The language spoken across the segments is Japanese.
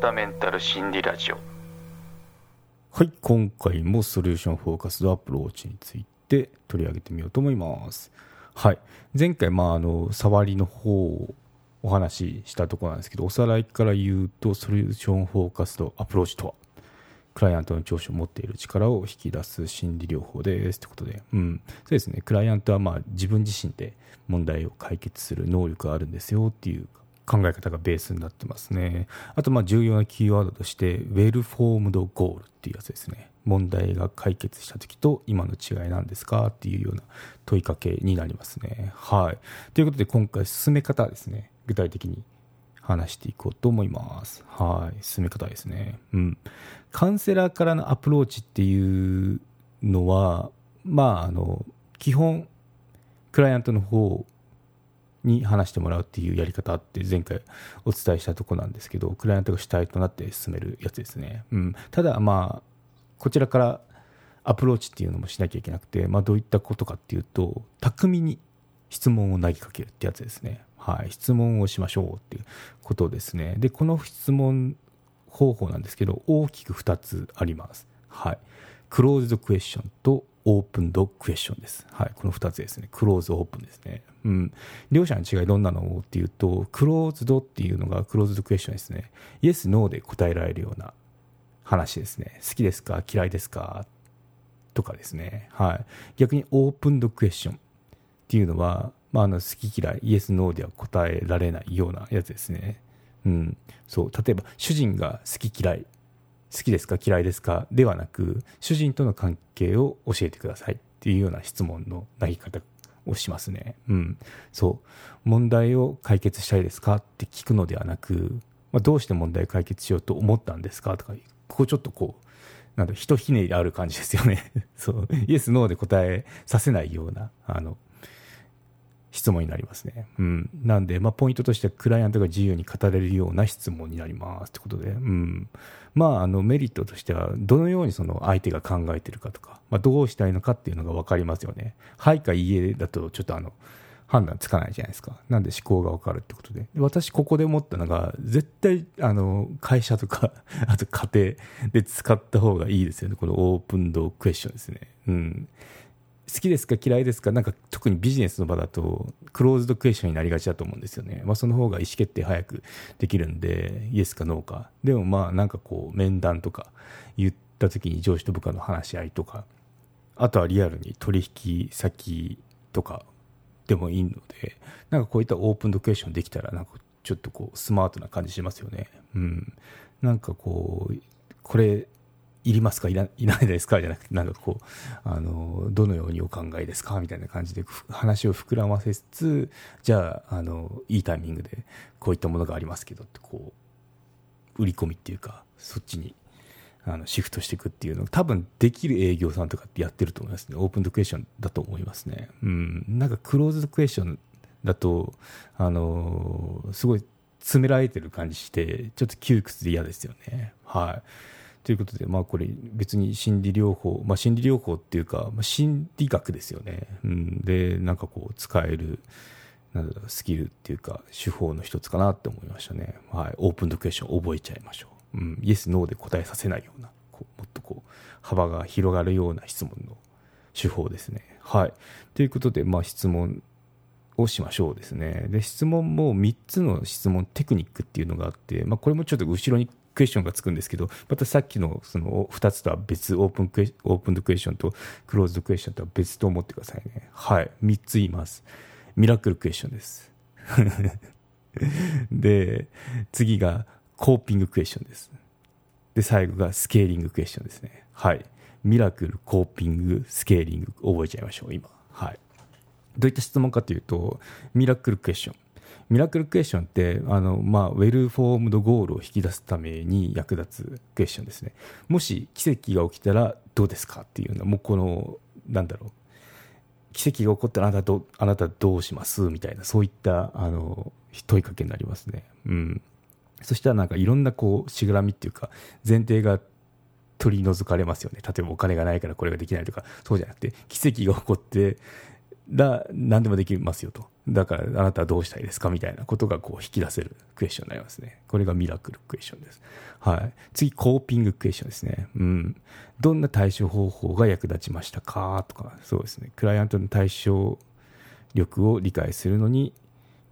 田メンタル心理ラジオ。はい今回もソリューションフォーカスドアプローチについて取り上げてみようと思います。はい。前回まああの触りの方をお話ししたところなんですけどおさらいから言うとソリューションフォーカスドアプローチとはクライアントの長所を持っている力を引き出す心理療法ですということで、うん、そうですね、クライアントはまあ自分自身で問題を解決する能力があるんですよっていう考え方がベースになってますね。あと、まあ、重要なキーワードとして、ウェルフォームドゴールっていうやつですね。問題が解決した時と今の違いなんですかっていうような問いかけになりますね。はい。ということで、今回進め方ですね。具体的に話していこうと思います。はい。進め方ですね。うん。カウンセラーからのアプローチっていうのは、まあ、あの、基本、クライアントの方に話してもらうっていうやり方って前回お伝えしたとこなんですけど、クライアントが主体となって進めるやつですね。うん。ただ、まあ、こちらからアプローチっていうのもしなきゃいけなくて、まあ、どういったことかっていうと、巧みに質問を投げかけるってやつですね。はい。質問をしましょうっていうことですね。で、この質問方法なんですけど、大きく2つあります。はい。クローズドクエスチョンとオープンドクエスチョンです。はい。この2つですね。クローズ、オープンですね。うん。両者の違いどんなのっていうと、クローズドっていうのがクローズドクエスチョンですね。イエス、ノーで答えられるような話ですね。好きですか？嫌いですか？とかですね。はい。逆にオープンドクエスチョンっていうのは、まあ、あの好き嫌い、イエス、ノーでは答えられないようなやつですね。うん。そう。例えば、主人が好き嫌い、好きですか？嫌いですか？ではなく、主人との関係を教えてくださいっていうような質問の投げ方をしますね。うん。そう。問題を解決したいですか？って聞くのではなく、まあ、どうして問題を解決しようと思ったんですか？とか、ここちょっとこう、なんだ、ひとひねりある感じですよね。そう。イエス、ノーで答えさせないような、あの、質問になりますね。うん。なんで、まあ、ポイントとしては、クライアントが自由に語れるような質問になりますってことで、うん。まあ、あの、メリットとしては、どのようにその相手が考えてるかとか、まあ、どうしたいのかっていうのが分かりますよね。はいかいいえだと、ちょっとあの、判断つかないじゃないですか。なんで思考が分かるってことで。で私、ここで思ったのが、絶対、あの、会社とか あと家庭で使った方がいいですよね。このオープンドクエスチョンですね。うん。好きですか嫌いですか？なんか特にビジネスの場だとクローズドクエスチョンになりがちだと思うんですよね。まあその方が意思決定早くできるんで、イエスかノーか。でもまあなんかこう面談とか言った時に上司と部下の話し合いとか、あとはリアルに取引先とかでもいいので、なんかこういったオープンドクエスチョンできたらなんかちょっとこうスマートな感じしますよね。うん。なんかこう、これいりますか？いらないですか？じゃなくて、なんかこう、あの、どのようにお考えですか？みたいな感じで話を膨らませつつ、じゃあ、あの、いいタイミングでこういったものがありますけどって、こう、売り込みっていうか、そっちに、あの、シフトしていくっていうの多分できる営業さんとかってやってると思いますね。オープンドクエスチョンだと思いますね。うん。なんかクローズドクエスチョンだと、あの、すごい詰められてる感じして、ちょっと窮屈で嫌ですよね。はい。ということで、まあ、これ別に心理療法、まあ、心理療法っていうか、まあ、心理学ですよね、うん、でなんかこう使えるなんだろうスキルっていうか手法の一つかなって思いましたね、はい、オープンドクエスチョン覚えちゃいましょう、うん、イエスノーで答えさせないようなこうもっとこう幅が広がるような質問の手法ですね。はい。ということで、まあ、質問をしましょうですね。で、質問も3つの質問テクニックっていうのがあって、まあ、これもちょっと後ろにクエスチョンがつくんですけど、またさっきのその2つとは別、オープンクエオープンドクエスチョンとクローズドクエスチョンとは別と思ってくださいね。はい。3つ言います。ミラクルクエスチョンです。で、次がコーピングクエスチョンです。で、最後がスケーリングクエスチョンですね。はい。ミラクル、コーピング、スケーリング、覚えちゃいましょう、今。はい。どういった質問かというと、ミラクルクエスチョン。ミラクルクエスチョンってあの、まあ、ウェルフォームドゴールを引き出すために役立つクエスチョンですね。もし奇跡が起きたらどうですかっていうのはもうこのなんだろう。奇跡が起こったらあなたどあなたどうします？みたいなそういったあの問いかけになりますね、うん、そしたらなんかいろんなこうしがらみっていうか前提が取り除かれますよね。例えばお金がないからこれができないとかそうじゃなくて奇跡が起こってら何でもできますよと。だからあなたはどうしたいですか？みたいなことがこう引き出せるクエスチョンになりますね。これがミラクルクエスチョンです。はい。次、コーピングクエスチョンですね。うん。どんな対処方法が役立ちましたか？とか、そうですね。クライアントの対処力を理解するのに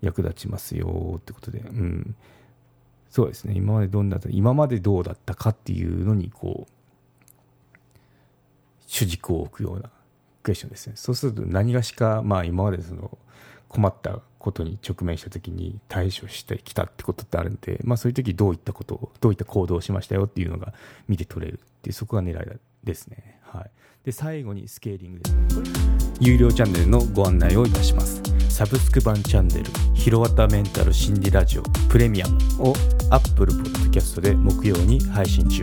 役立ちますよってことで、うん。そうですね。今までどんな、今までどうだったかっていうのに、こう、主軸を置くようなクエスチョンですね。そうすると何がしか、まあ今までその困ったことに直面した時に対処してきたってことってあるんで、まあそういう時どういったことを、どういった行動をしましたよっていうのが見て取れるっていう、そこが狙いですね。はい。で、最後にスケーリングです。有料チャンネルのご案内をいたします。サブスク版チャンネル、ひろわたメンタル心理ラジオプレミアムを Apple Podcast で木曜に配信中。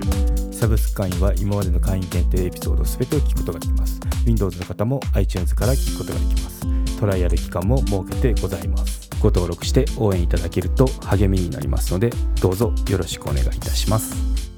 サブスク会員は今までの会員限定エピソード全てを聞くことができます。Windows の方も iTunes から聞くことができます。トライアル期間も設けてございます。ご登録して応援いただけると励みになりますので、どうぞよろしくお願いいたします。